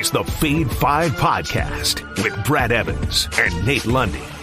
is the Fade 5 podcast with Brad Evans and Nate Lundy.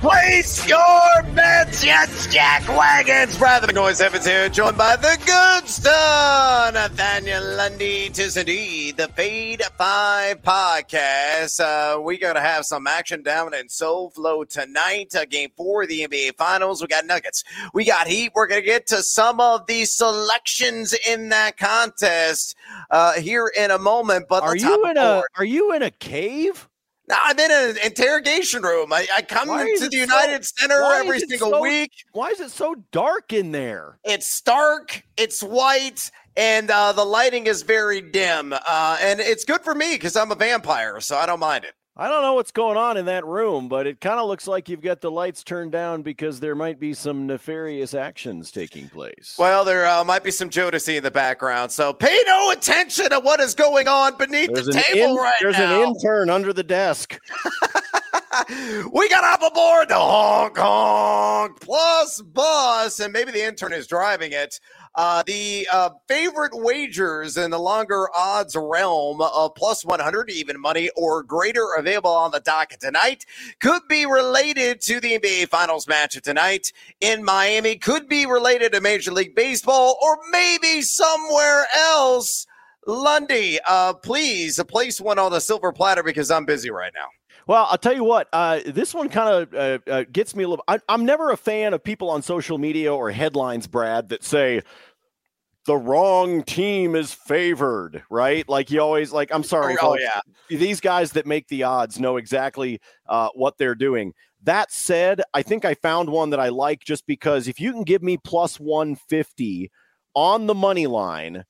Place your bets, yes, Jack Wagons. Brad the Noise Evans here, joined by the good son, Nathaniel Lundy. Tis indeed the Fade 5 podcast. Uh, we got to have some action down in SoFlo tonight. Uh, game four of the NBA Finals. We got Nuggets. We got Heat. We're going to get to some of the selections in that contest uh, here in a moment. But are you in a are you in a cave? No, I'm in an interrogation room. I, I come to the United so, Center every single so, week. Why is it so dark in there? It's stark. It's white and uh, the lighting is very dim. Uh, and it's good for me because I'm a vampire, so I don't mind it. I don't know what's going on in that room, but it kind of looks like you've got the lights turned down because there might be some nefarious actions taking place. Well, there uh, might be some Jodeci in the background, so pay no attention to what is going on beneath there's the table in, right there's now. There's an intern under the desk. we got up aboard the Hong Kong Plus bus, and maybe the intern is driving it. Uh, the uh, favorite wagers in the longer odds realm of plus 100 even money or greater available on the docket tonight could be related to the NBA Finals match of tonight in Miami, could be related to Major League Baseball, or maybe somewhere else. Lundy, uh, please place one on the silver platter because I'm busy right now. Well, I'll tell you what. Uh, this one kind of uh, uh, gets me a little. I, I'm never a fan of people on social media or headlines, Brad, that say the wrong team is favored, right? Like you always like. I'm sorry, oh, folks, yeah. These guys that make the odds know exactly uh, what they're doing. That said, I think I found one that I like just because if you can give me plus 150 on the money line,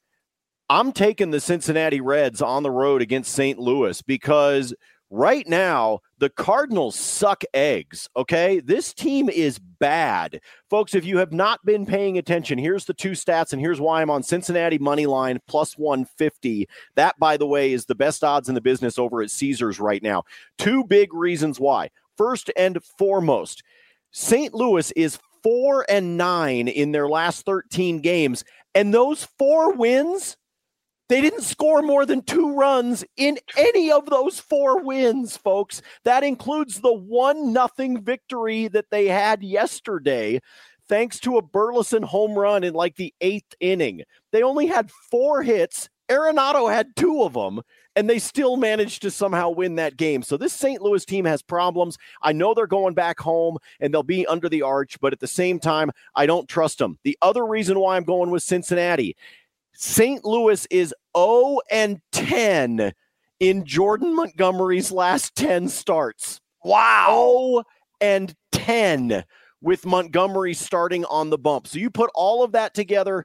I'm taking the Cincinnati Reds on the road against St. Louis because right now, the Cardinals suck eggs. Okay. This team is bad. Folks, if you have not been paying attention, here's the two stats, and here's why I'm on Cincinnati money line plus 150. That, by the way, is the best odds in the business over at Caesars right now. Two big reasons why. First and foremost, St. Louis is four and nine in their last 13 games. And those four wins they didn't score more than two runs in any of those four wins, folks. That includes the one nothing victory that they had yesterday, thanks to a Burleson home run in like the eighth inning. They only had four hits. Arenado had two of them, and they still managed to somehow win that game. So this St. Louis team has problems. I know they're going back home and they'll be under the arch, but at the same time, I don't trust them. The other reason why I'm going with Cincinnati St. Louis is 0 and 10 in Jordan Montgomery's last 10 starts. Wow. 0 and 10 with Montgomery starting on the bump. So you put all of that together.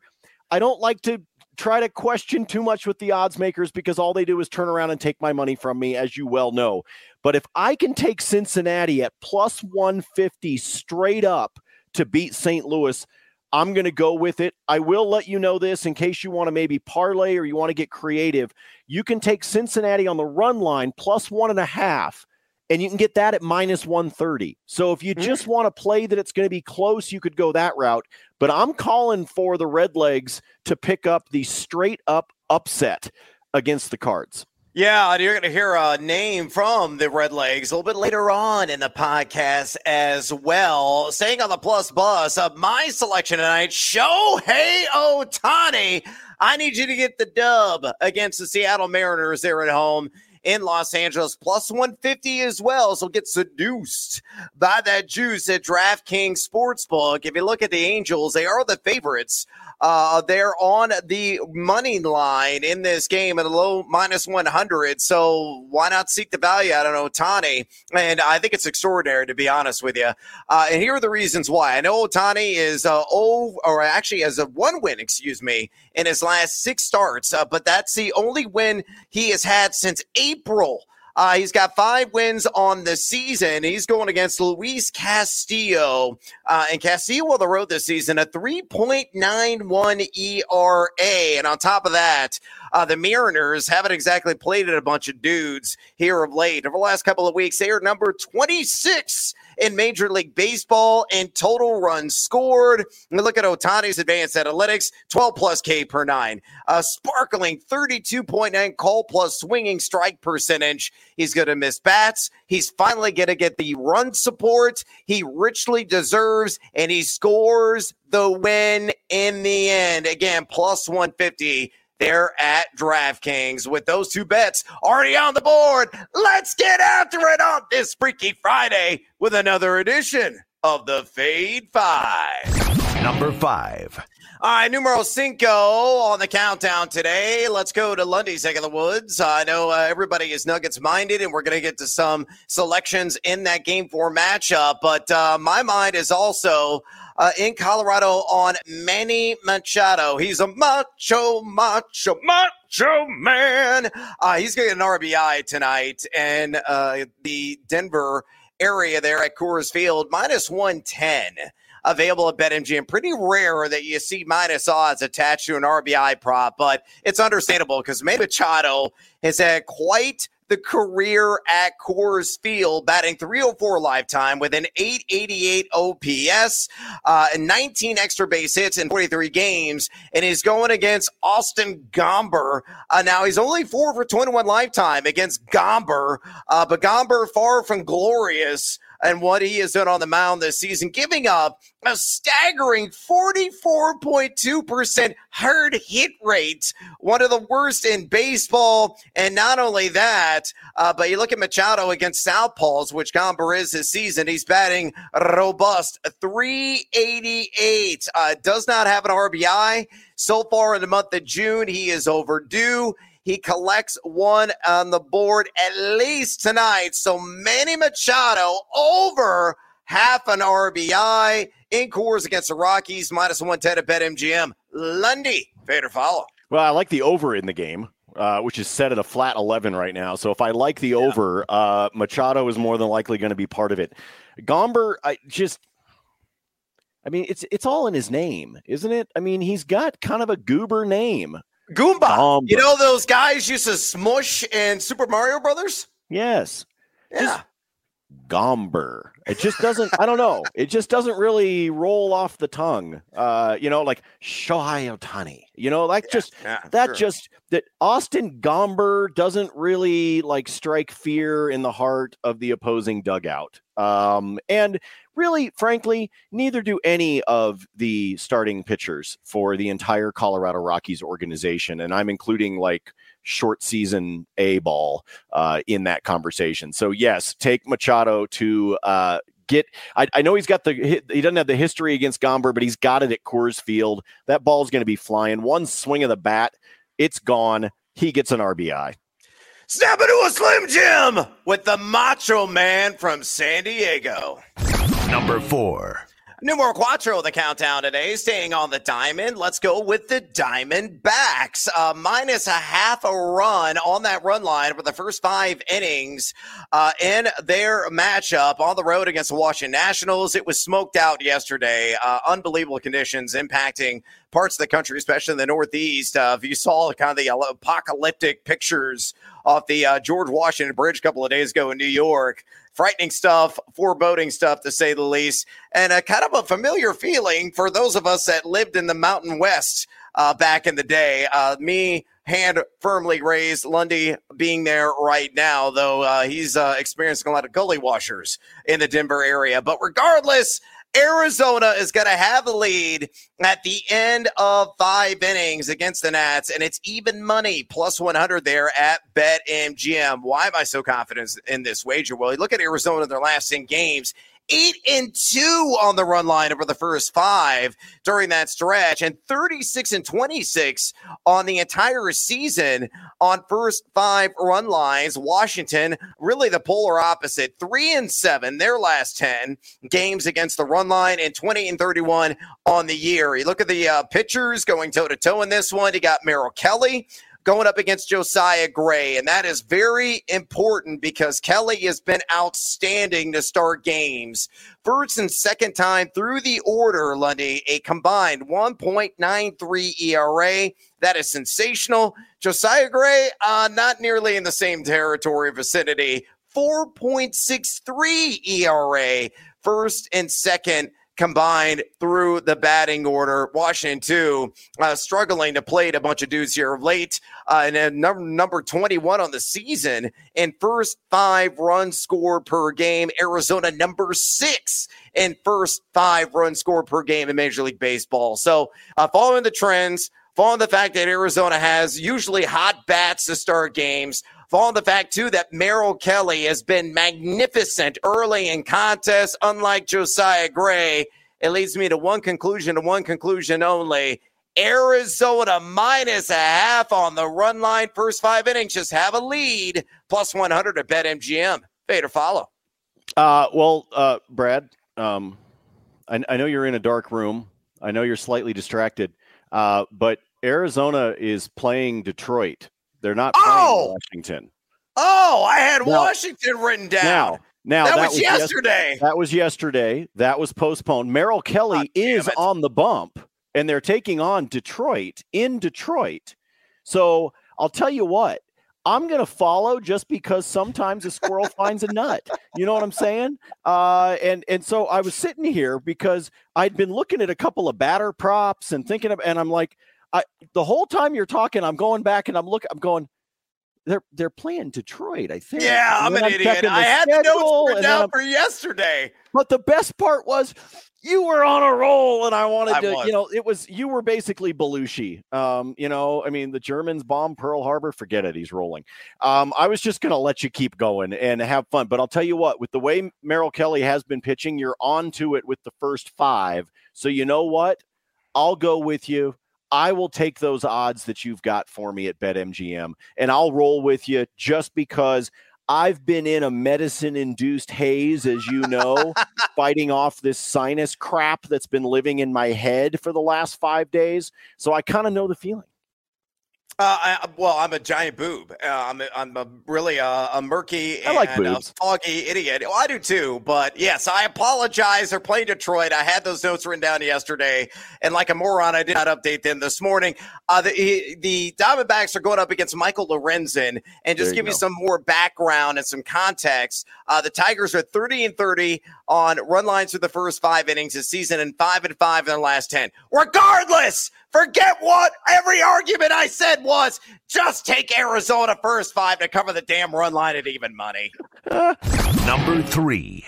I don't like to try to question too much with the odds makers because all they do is turn around and take my money from me, as you well know. But if I can take Cincinnati at plus 150 straight up to beat St. Louis, I'm going to go with it. I will let you know this in case you want to maybe parlay or you want to get creative. You can take Cincinnati on the run line plus one and a half, and you can get that at minus 130. So if you mm. just want to play that it's going to be close, you could go that route. But I'm calling for the Redlegs to pick up the straight up upset against the Cards. Yeah, you're going to hear a name from the Redlegs a little bit later on in the podcast as well. Staying on the plus bus, uh, my selection tonight, Shohei Ohtani. I need you to get the dub against the Seattle Mariners there at home in Los Angeles, plus 150 as well. So get seduced by that juice at DraftKings Sportsbook. If you look at the Angels, they are the favorites uh, they're on the money line in this game at a low minus 100. So why not seek the value out of Ohtani? And I think it's extraordinary, to be honest with you. Uh, and here are the reasons why. I know Ohtani is uh, oh, or actually has a one win, excuse me, in his last six starts, uh, but that's the only win he has had since April. Uh, he's got five wins on the season. He's going against Luis Castillo. Uh, and Castillo on the road this season, a 3.91 ERA. And on top of that, uh, the Mariners haven't exactly played at a bunch of dudes here of late. Over the last couple of weeks, they are number 26 in Major League Baseball in total runs scored. Look at Ohtani's advanced analytics 12 plus K per nine, a sparkling 32.9 call plus swinging strike percentage. He's going to miss bats. He's finally going to get the run support he richly deserves, and he scores the win in the end. Again, plus 150 there at DraftKings with those two bets already on the board. Let's get after it on this Freaky Friday with another edition of the Fade Five. Number five. All right, numero cinco on the countdown today. Let's go to Lundy's Neck of the Woods. I know uh, everybody is Nuggets minded, and we're going to get to some selections in that game four matchup. But uh, my mind is also uh, in Colorado on Manny Machado. He's a macho, macho, macho man. Uh, he's getting an RBI tonight, and uh, the Denver area there at Coors Field minus 110 available at BetMGM. Pretty rare that you see minus odds attached to an RBI prop, but it's understandable because Manny Machado has had quite the career at Coors Field, batting 304 lifetime with an 888 OPS uh, and 19 extra base hits in 43 games. And he's going against Austin Gomber. Uh, now, he's only four for 21 lifetime against Gomber, uh, but Gomber far from glorious and what he has done on the mound this season, giving up a staggering 44.2% hard hit rate, one of the worst in baseball. And not only that, uh, but you look at Machado against Southpaws, which Gomber is this season. He's batting robust 388. Uh, does not have an RBI. So far in the month of June, he is overdue. He collects one on the board at least tonight. So Manny Machado over half an RBI in Coors against the Rockies, minus 110 at BetMGM. Lundy, fade or follow. Well, I like the over in the game. Uh, which is set at a flat 11 right now. So if I like the yeah. over, uh, Machado is more than likely going to be part of it. Gomber, I just, I mean, it's it's all in his name, isn't it? I mean, he's got kind of a goober name. Goomba. You know those guys used to smush in Super Mario Brothers? Yes. Yeah. Just Gomber. It just doesn't, I don't know. It just doesn't really roll off the tongue. Uh, you know, like Shohei Ohtani. You know, like yeah, just yeah, that sure. just that Austin Gomber doesn't really like strike fear in the heart of the opposing dugout. Um, and really, frankly, neither do any of the starting pitchers for the entire Colorado Rockies organization. And I'm including like short season A ball uh, in that conversation. So, yes, take Machado to uh, get. I, I, know he's got the he doesn't have the history against Gomber, but he's got it at Coors Field. That ball's going to be flying. One swing of the bat, it's gone. He gets an RBI. Snap into a Slim Jim with the Macho Man from San Diego. Number four. Numero Quattro, the countdown today, staying on the diamond. Let's go with the Diamondbacks. Uh, minus a half a run on that run line for the first five innings uh, in their matchup on the road against the Washington Nationals. It was smoked out yesterday. Uh, unbelievable conditions impacting parts of the country, especially in the Northeast. Uh, if you saw kind of the apocalyptic pictures off the uh, George Washington Bridge a couple of days ago in New York, frightening stuff, foreboding stuff to say the least, and a kind of a familiar feeling for those of us that lived in the Mountain West uh, back in the day. Uh, me, hand firmly raised, Lundy being there right now, though uh, he's uh, experiencing a lot of gully washers in the Denver area. But regardless, Arizona is going to have a lead at the end of five innings against the Nats, and it's even money, plus 100 there at BetMGM. Why am I so confident in this wager? Well, you look at Arizona in their last 10 games, eight and two on the run line over the first five during that stretch, and 36 and 26 on the entire season on first five run lines. Washington, really the polar opposite, three and seven, their last 10 games against the run line, and 20 and 31 on the year. You look at the uh, pitchers going toe to toe in this one. You got Merrill Kelly going up against Josiah Gray. And that is very important because Kelly has been outstanding to start games. First and second time through the order, Lundy, a combined 1.93 ERA. That is sensational. Josiah Gray, uh, not nearly in the same territory vicinity. 4.63 ERA, first and second combined through the batting order. Washington, too, uh, struggling to play a bunch of dudes here late. Uh, and then number, number 21 on the season and first five runs scored per game. Arizona, number six in first five runs scored per game in Major League Baseball. So, uh, following the trends, following the fact that Arizona has usually hot bats to start games, following the fact, too, that Merrill Kelly has been magnificent early in contests, unlike Josiah Gray. It leads me to one conclusion and one conclusion only. Arizona minus a half on the run line. First five innings, just have a lead. Plus 100 at BetMGM. Fade or follow? Uh, well, uh, Brad, um, I, I know you're in a dark room. I know you're slightly distracted, uh, but Arizona is playing Detroit. They're not playing oh! Washington. Oh, I had now, Washington written down. Now, now that, that was, was, yesterday. Yes- that was yesterday. That was postponed. Merrill Kelly oh, is on the bump, and they're taking on Detroit in Detroit. So I'll tell you what. I'm going to follow just because sometimes a squirrel finds a nut. You know what I'm saying? Uh, and and so I was sitting here because I'd been looking at a couple of batter props and thinking of, and I'm like, I, the whole time you're talking, I'm going back and I'm looking, I'm going, they're they're playing Detroit, I think. Yeah, I'm an I'm idiot. I had the notes down for yesterday. But the best part was you were on a roll, and I wanted I to, was. you know, it was you were basically Belushi. Um, you know, I mean, the Germans bomb Pearl Harbor. Forget it, he's rolling. Um, I was just gonna let you keep going and have fun. But I'll tell you what, with the way Merrill Kelly has been pitching, you're on to it with the first five. So you know what? I'll go with you. I will take those odds that you've got for me at BetMGM and I'll roll with you just because I've been in a medicine induced haze, as you know, fighting off this sinus crap that's been living in my head for the last five days. So I kind of know the feeling. Uh, I, well, I'm a giant boob. Uh, I'm, a, I'm a really uh, a murky and like foggy idiot. Well, I do too. But yes, I apologize. They're playing Detroit. I had those notes written down yesterday, and like a moron, I did not update them this morning. Uh, the the Diamondbacks are going up against Michael Lorenzen, and just give you some more background and some context. Uh, the Tigers are 30 and 30 on run lines through the first five innings this season, and five and five in their last ten. Regardless. Forget what every argument I said was. Just take Arizona first five to cover the damn run line at even money. Number three.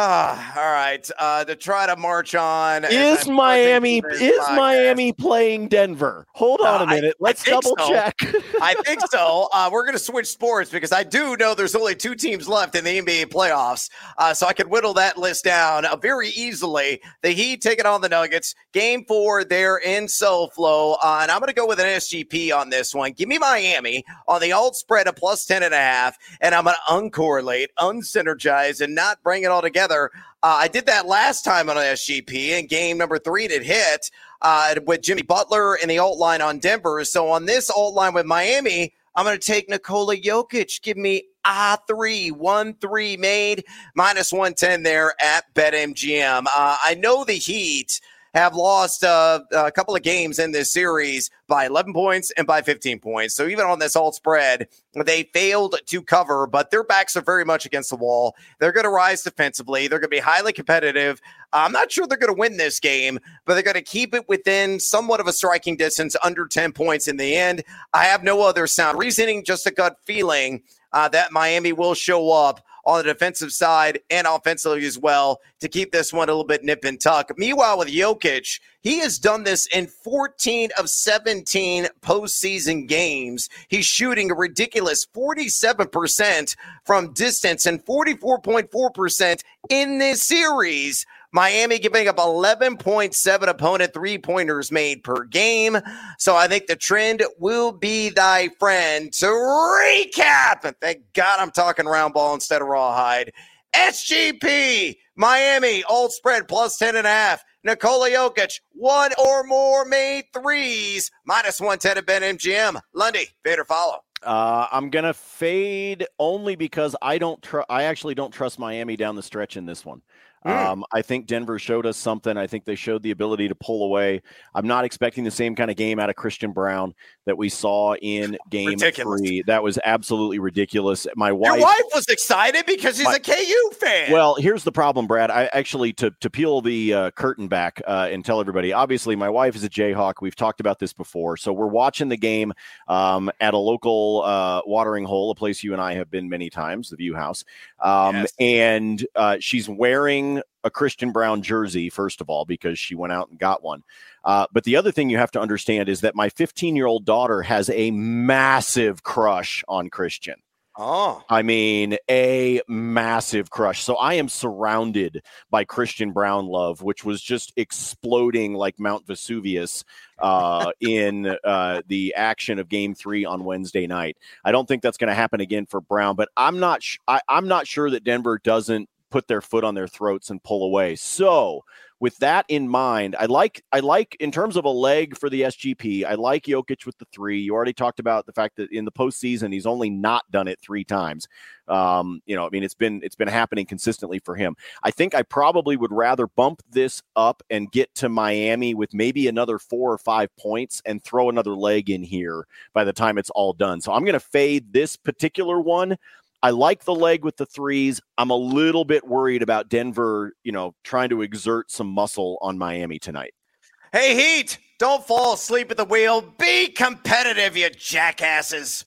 Ah, all right. Uh, to try to march on. Is Miami is podcast. Miami playing Denver? Hold on uh, a minute. I, Let's I double so. check. I think so. Uh, we're going to switch sports because I do know there's only two teams left in the NBA playoffs, uh, so I could whittle that list down uh, very easily. The Heat taking on the Nuggets. Game four there in SoFlo, uh, and I'm going to go with an SGP on this one. Give me Miami on the alt spread of plus ten and a half, and I'm going to uncorrelate, unsynergize, and not bring it all together together. Uh, I did that last time on SGP in game number three that hit uh, with Jimmy Butler in the alt line on Denver. So on this alt line with Miami, I'm going to take Nikola Jokic. Give me a three, one three made minus 110 there at BetMGM. Uh, I know the Heat have lost uh, a couple of games in this series by 11 points and by 15 points. So even on this alt spread, they failed to cover, but their backs are very much against the wall. They're going to rise defensively. They're going to be highly competitive. I'm not sure they're going to win this game, but they're going to keep it within somewhat of a striking distance, under 10 points in the end. I have no other sound reasoning, just a gut feeling uh, that Miami will show up on the defensive side and offensively as well to keep this one a little bit nip and tuck. Meanwhile, with Jokic, he has done this in 14 of 17 postseason games. He's shooting a ridiculous 47% from distance and 44.4% in this series. Miami giving up 11.7 opponent three pointers made per game. So I think the trend will be thy friend. To recap, and thank God I'm talking round ball instead of rawhide. SGP, Miami, alt spread plus 10 and a half. Nikola Jokic, one or more made threes, minus 110 at BetMGM. Lundy, fade or follow? Uh, I'm gonna fade only because I don't. Tr- I actually don't trust Miami down the stretch in this one. Mm. Um, I think Denver showed us something. I think they showed the ability to pull away. I'm not expecting the same kind of game out of Christian Braun that we saw in game ridiculous. three. That was absolutely ridiculous. My wife, Your wife was excited because she's my, a KU fan. Well, here's the problem, Brad. I actually to to peel the uh, curtain back uh, and tell everybody. Obviously, my wife is a Jayhawk. We've talked about this before, so we're watching the game um, at a local uh, watering hole, a place you and I have been many times, the View House, um, yes. and uh, she's wearing a Christian Braun jersey, first of all, because she went out and got one. Uh, but the other thing you have to understand is that my 15 year old daughter has a massive crush on Christian. Oh. I mean, a massive crush. So I am surrounded by Christian Braun love, which was just exploding like Mount Vesuvius uh, in uh, the action of Game Three on Wednesday night. I don't think that's going to happen again for Braun, but I'm not. Sh- I, I'm not sure that Denver doesn't put their foot on their throats and pull away. So with that in mind, I like I like in terms of a leg for the SGP. I like Jokic with the three. You already talked about the fact that in the postseason he's only not done it three times. Um, you know, I mean, it's been it's been happening consistently for him. I think I probably would rather bump this up and get to Miami with maybe another four or five points and throw another leg in here by the time it's all done. So I'm going to fade this particular one. I like the leg with the threes. I'm a little bit worried about Denver, you know, trying to exert some muscle on Miami tonight. Hey, Heat, don't fall asleep at the wheel. Be competitive, you jackasses.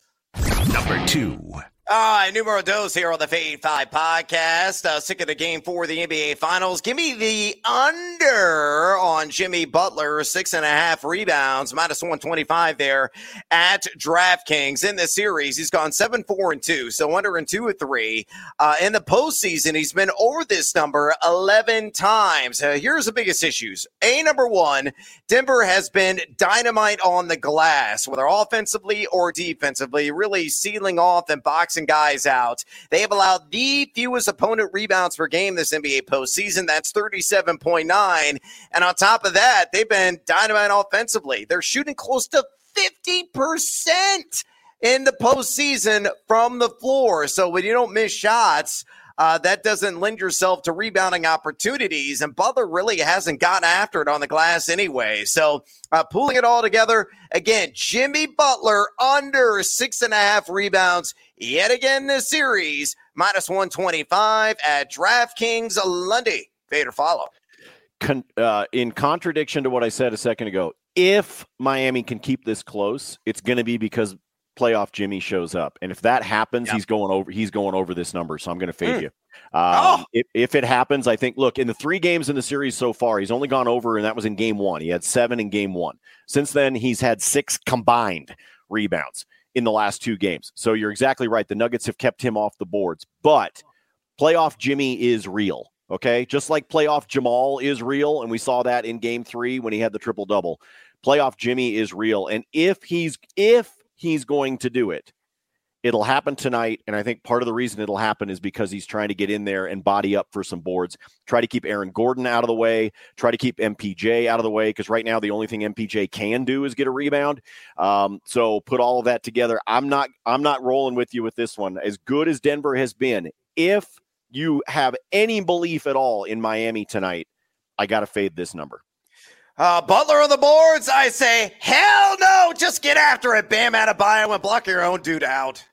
Number two. All right, numero dos here on the Fade 5 podcast. Uh, sick of the game for the NBA Finals. Give me the under on Jimmy Butler, six and a half rebounds, minus 125 there at DraftKings. In the series, he's gone 7 4 and 2, so under and 2 or 3. Uh, in the postseason, he's been over this number 11 times. Uh, here's the biggest issues. A number one, Denver has been dynamite on the glass, whether offensively or defensively, really sealing off and boxing guys out. They have allowed the fewest opponent rebounds per game this NBA postseason. That's 37.9. And on top of that, they've been dynamite offensively. They're shooting close to 50% in the postseason from the floor. So when you don't miss shots, uh, that doesn't lend yourself to rebounding opportunities. And Butler really hasn't gotten after it on the glass anyway. So uh, pulling it all together, again, Jimmy Butler under six and a half rebounds yet again this series, minus 125 at DraftKings Lundy. Vader follow. Con- uh, in contradiction to what I said a second ago, if Miami can keep this close, it's going to be because playoff Jimmy shows up. And if that happens, yep. he's going over he's going over this number. So I'm going to fade mm. you. Um, oh. if, if it happens, I think look, in the three games in the series so far, he's only gone over, and that was in game one. He had seven in game one. Since then, he's had six combined rebounds in the last two games. So you're exactly right. The Nuggets have kept him off the boards, but playoff Jimmy is real. Okay. Just like playoff Jamal is real. And we saw that in game three when he had the triple double. Playoff Jimmy is real. And if he's, if he's going to do it. It'll happen tonight. And I think part of the reason it'll happen is because he's trying to get in there and body up for some boards, try to keep Aaron Gordon out of the way, try to keep MPJ out of the way, because right now the only thing MPJ can do is get a rebound. Um, so put all of that together. I'm not I'm not rolling with you with this one. As good as Denver has been, if you have any belief at all in Miami tonight, I gotta fade this number. Uh, Butler on the boards. I say, hell no. Just get after it. Bam Adebayo and block your own dude out.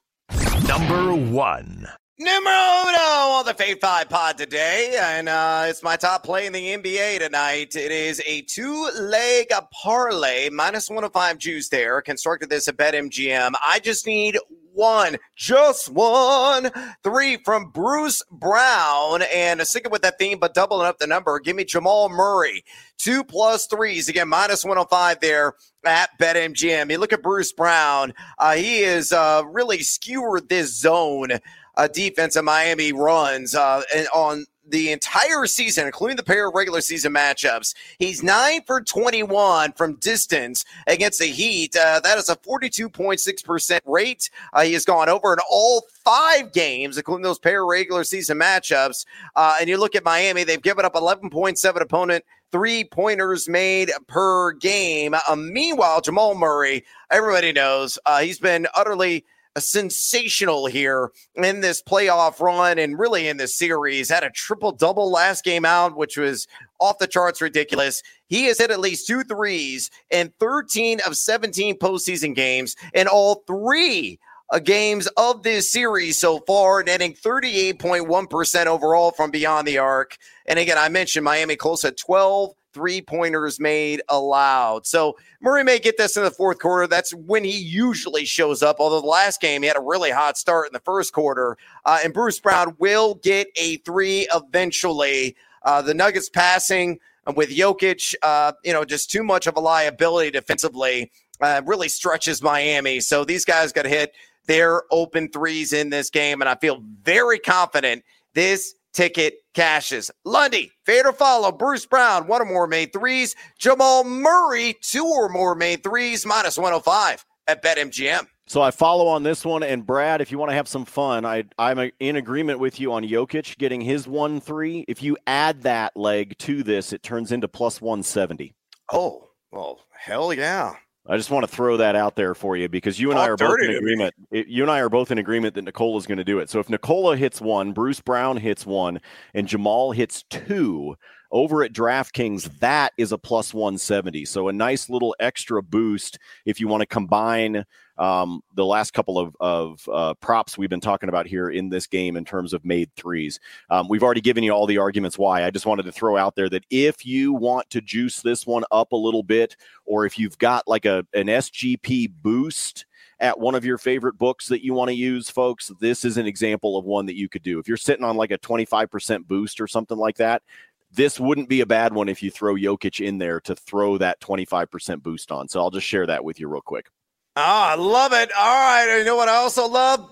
Number one. Numero uno on the Fade 5 pod today. And uh, it's my top play in the NBA tonight. It is a two leg parlay, minus 105 juice there. Constructed this at BetMGM. I just need one, just one. Three from Bruce Brown. And sticking with that theme, but doubling up the number, give me Jamal Murray. Two plus threes. Again, minus 105 there at BetMGM. You look at Bruce Brown. Uh, he is uh, really skewered this zone uh, defense of Miami runs uh, on the entire season, including the pair of regular season matchups. He's 9 for 21 from distance against the Heat. Uh, that is a 42.6% rate. Uh, he has gone over in all five games, including those pair of regular season matchups. Uh, and you look at Miami, they've given up 11.7 opponent three pointers made per game. Uh, meanwhile, Jamal Murray, everybody knows uh, he's been utterly sensational here in this playoff run and really in this series. Had a triple double last game out, which was off the charts ridiculous. He has hit at least two threes in 13 of 17 postseason games, and all three games of this series so far, netting 38.1% overall from beyond the arc. And again, I mentioned Miami close at 12 three pointers made allowed. So Murray may get this in the fourth quarter. That's when he usually shows up. Although the last game, he had a really hot start in the first quarter. Uh, and Bruce Brown will get a three eventually. Uh, the Nuggets passing with Jokic, uh, you know, just too much of a liability defensively. Uh, really stretches Miami. So these guys got to hit their open threes in this game. And I feel very confident this ticket cashes. Lundy, fade or follow. Bruce Brown, one or more made threes. Jamal Murray, two or more made threes, minus 105 at BetMGM. So I follow on this one, and Brad, if you want to have some fun, I, I'm in agreement with you on Jokic getting his one three. If you add that leg to this, it turns into plus 170. Oh, well, hell yeah. I just want to throw that out there for you because you and Talk I are both in agreement. you and I are both in agreement that Nikola is going to do it. So if Nikola hits one, Bruce Brown hits one, and Jamal hits two over at DraftKings, that is a plus 170. So a nice little extra boost if you want to combine um, the last couple of, of uh, props we've been talking about here in this game in terms of made threes. Um, we've already given you all the arguments why. I just wanted to throw out there that if you want to juice this one up a little bit, or if you've got like a an SGP boost at one of your favorite books that you want to use, folks, this is an example of one that you could do. If you're sitting on like a 25% boost or something like that, this wouldn't be a bad one if you throw Jokic in there to throw that 25% boost on. So I'll just share that with you real quick. Oh, I love it. All right. You know what I also love?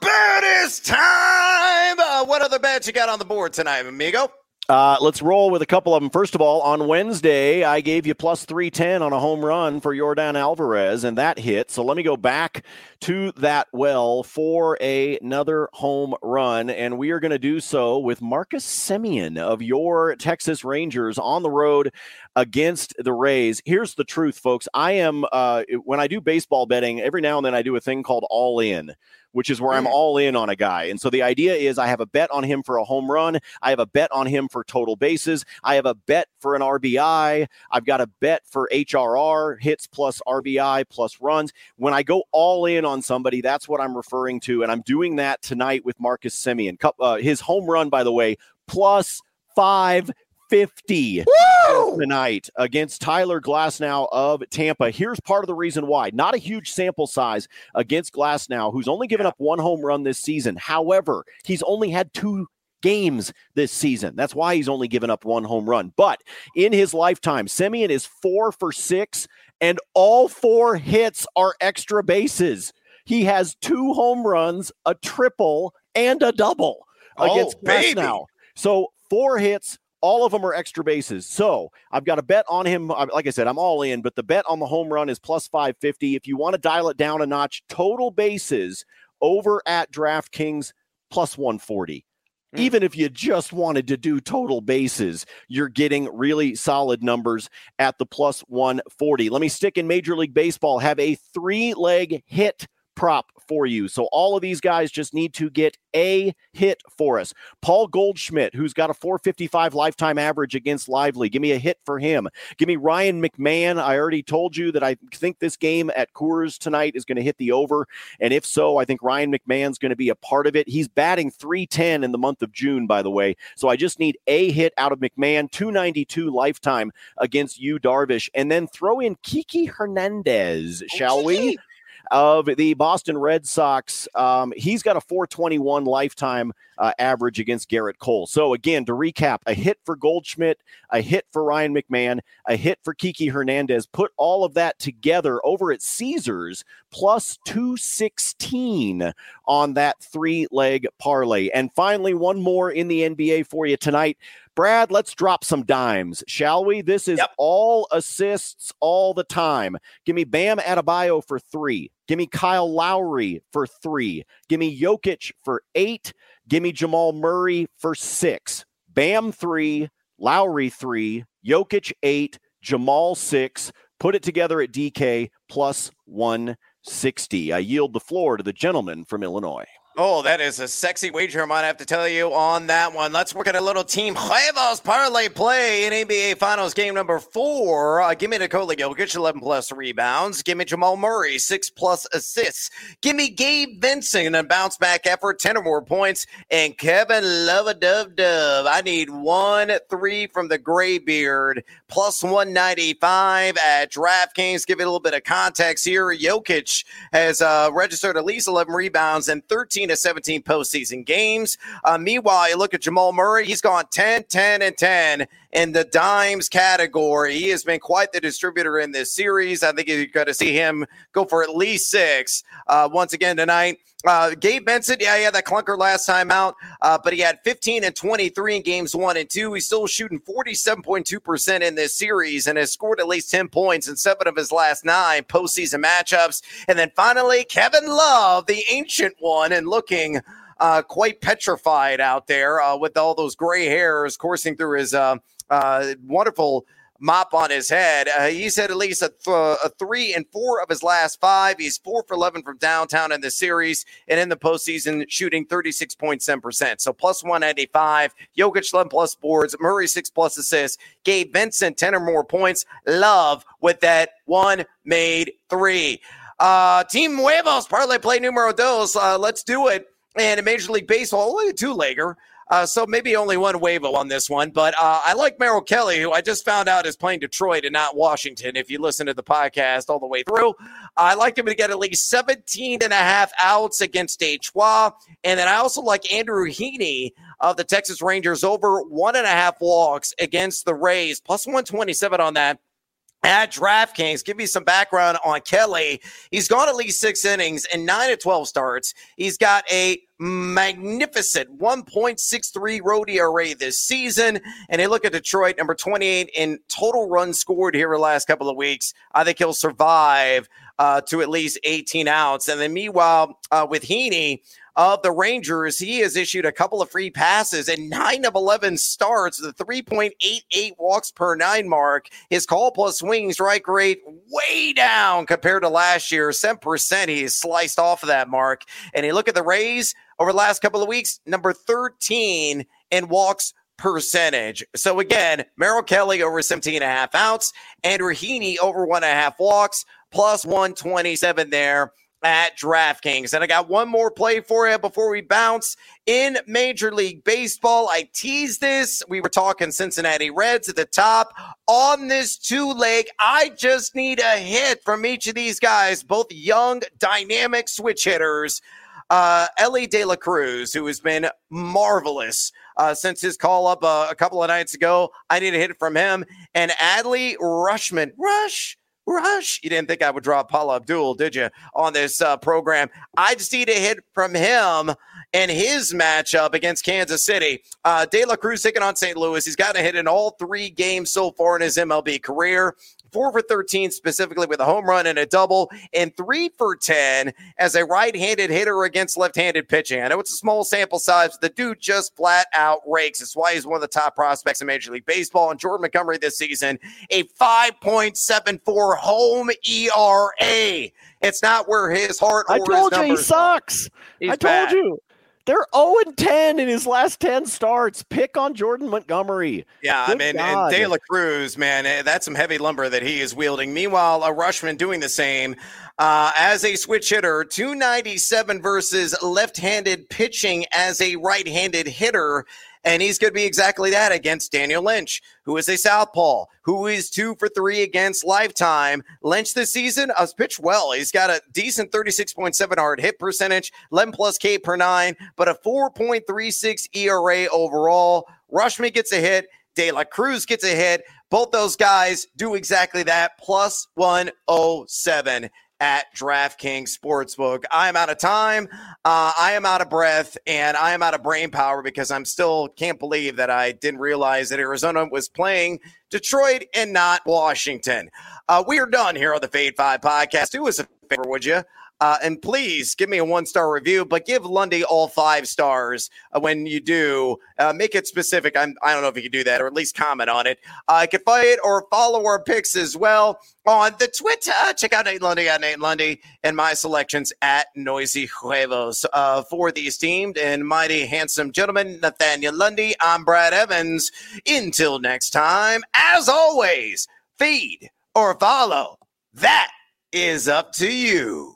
Is time. Uh, what other bets you got on the board tonight, amigo? Uh, let's roll with a couple of them. First of all, on Wednesday, I gave you plus 310 on a home run for Yordan Alvarez, and that hit. So let me go back to that well for a, another home run, and we are going to do so with Marcus Semien of your Texas Rangers on the road against the Rays. Here's the truth, folks. I am, uh, when I do baseball betting, every now and then I do a thing called all in which is where I'm mm. all in on a guy. And so the idea is I have a bet on him for a home run. I have a bet on him for total bases. I have a bet for an RBI. I've got a bet for HRR, hits plus RBI plus runs. When I go all in on somebody, that's what I'm referring to. And I'm doing that tonight with Marcus Semien. Uh, his home run, by the way, plus five 50 Woo! tonight against Tyler Glasnow of Tampa. Here's part of the reason why. Not a huge sample size against Glasnow, who's only given up one home run this season. However, he's only had two games this season. That's why he's only given up one home run. But in his lifetime, Semien is four for six, and all four hits are extra bases. He has two home runs, a triple, and a double oh, against Glasnow. So four hits, all of them are extra bases. So I've got a bet on him. Like I said, I'm all in, but the bet on the home run is plus 550. If you want to dial it down a notch, total bases over at DraftKings plus 140. Hmm. Even if you just wanted to do total bases, you're getting really solid numbers at the plus 140. Let me stick in Major League Baseball, have a three leg hit prop for you. So all of these guys just need to get a hit for us. Paul Goldschmidt, who's got a 455 lifetime average against Lively, give me a hit for him. Give me Ryan McMahon. I already told you that I think this game at Coors tonight is going to hit the over. And if so, I think Ryan McMahon's going to be a part of it. He's batting 310 in the month of June, by the way. So I just need a hit out of McMahon, 292 lifetime against Yu Darvish. And then throw in Kiki Hernandez, oh, shall we? Of the Boston Red Sox. Um, he's got a 421 lifetime uh, average against Gerrit Cole. So, again, to recap, a hit for Goldschmidt, a hit for Ryan McMahon, a hit for Kiki Hernandez. Put all of that together over at Caesars plus 216 on that three leg parlay. And finally, one more in the NBA for you tonight. Brad, let's drop some dimes, shall we? This is yep. all assists all the time. Give me Bam Adebayo for three. Give me Kyle Lowry for three. Give me Jokic for eight. Give me Jamal Murray for six. Bam three, Lowry three, Jokic eight, Jamal six. Put it together at DK plus 160. I yield the floor to the gentleman from Illinois. Oh, that is a sexy wager, I might have to tell you on that one. Let's work at a little Team Huevos parlay play in NBA Finals game number four. Uh, give me Nikola Jokic, 11 plus rebounds. Give me Jamal Murray, 6 plus assists. Give me Gabe Vincent, a bounce back effort, 10 or more points. And Kevin Love a Dub Dub. I need one three from the Graybeard, plus 195 at DraftKings. Give it a little bit of context here. Jokic has uh, registered at least 11 rebounds and 13 16 to 17 postseason games. Uh, meanwhile, you look at Jamal Murray, he's gone 10, 10, and 10 in the dimes category. He has been quite the distributor in this series. I think you're going to see him go for at least six uh, once again tonight. Uh, Gabe Vincent, yeah, he had that clunker last time out, uh, but he had 15 and 23 in games one and two. He's still shooting 47.2% in this series and has scored at least 10 points in seven of his last nine postseason matchups. And then finally, Kevin Love, the ancient one, and looking uh, quite petrified out there uh, with all those gray hairs coursing through his uh, uh wonderful mop on his head. Uh, he's had at least a, th- a, three and four of his last five. He's four for 11 from downtown in the series and in the postseason, shooting 36.7%. So plus 195. Jokic 11 plus boards. Murray six plus assists. Gabe Vincent 10 or more points. Love with that one made three. Uh, Team Huevos, parlay play numero dos. Uh, let's do it. And in Major League Baseball, only a two legger. Uh, so maybe only one Huevo on this one, but uh, I like Merrill Kelly, who I just found out is playing Detroit and not Washington. If you listen to the podcast all the way through, I like him to get at least 17 and a half outs against Detroit. And then I also like Andrew Heaney of the Texas Rangers over one and a half walks against the Rays, plus 127 on that at DraftKings. Give me some background on Kelly. He's gone at least six innings and nine to 12 starts. He's got a magnificent 1.63 road ERA this season. And they look at Detroit, number 28 in total runs scored here the last couple of weeks. I think he'll survive uh, to at least 18 outs. And then meanwhile, uh, with Heaney, of the Rangers, he has issued a couple of free passes and nine of 11 starts, the 3.88 walks per nine mark. His call plus swing strike rate way down compared to last year. 7% he is sliced off of that mark. And you look at the Rays over the last couple of weeks, number 13 in walks percentage. So again, Merrill Kelly over 17 and a half outs, Andrew Heaney over one and a half walks, plus 127 there at DraftKings. And I got one more play for you before we bounce. In Major League Baseball, I teased this. We were talking Cincinnati Reds at the top. On this two leg, I just need a hit from each of these guys, both young, dynamic switch hitters. Uh, Elly De La Cruz, who has been marvelous uh, since his call up uh, a couple of nights ago. I need a hit from him. And Adley Rutschman. Rush Rush. You didn't think I would draw Paula Abdul, did you, on this uh, program? I just need a hit from him and his matchup against Kansas City. Uh, De La Cruz taking on St. Louis. He's gotten a hit in all three games so far in his MLB career four for 13 specifically with a home run and a double, and three for 10 as a right handed hitter against left handed pitching. I know it's a small sample size, but the dude just flat out rakes. That's why he's one of the top prospects in Major League Baseball. And Jordan Montgomery this season, a 5.74 home ERA. It's not where his heart. I told you he sucks. I told you. They're 0 and 10 in his last 10 starts. Pick on Jordan Montgomery. Yeah, Good I mean, and De La Cruz, man, eh, that's some heavy lumber that he is wielding. Meanwhile, a Rutschman doing the same. Uh, as a switch hitter, 297 versus left handed pitching as a right handed hitter. And he's going to be exactly that against Daniel Lynch, who is a southpaw, who is two for three against lifetime. Lynch this season has pitched well. He's got a decent 36.7 hard hit percentage, 11 plus K per nine, but a 4.36 ERA overall. Rutschman gets a hit. De La Cruz gets a hit. Both those guys do exactly that, plus 107 at DraftKings Sportsbook. I am out of time. Uh, I am out of breath and I am out of brain power because I'm still can't believe that I didn't realize that Arizona was playing Detroit and not Washington. Uh, we are done here on the Fade 5 podcast. Do us a favor, would you? Uh, and please give me a one star review, but give Lundy all five stars uh, when you do. Uh, make it specific. I'm, I don't know if you can do that or at least comment on it. I uh, can fight or follow our picks as well on the Twitter. Check out Nate Lundy at Nate Lundy and my selections at Noisy Huevos. Uh, for the esteemed and mighty handsome gentleman, Nathaniel Lundy, I'm Brad Evans. Until next time, as always, feed or follow. That is up to you.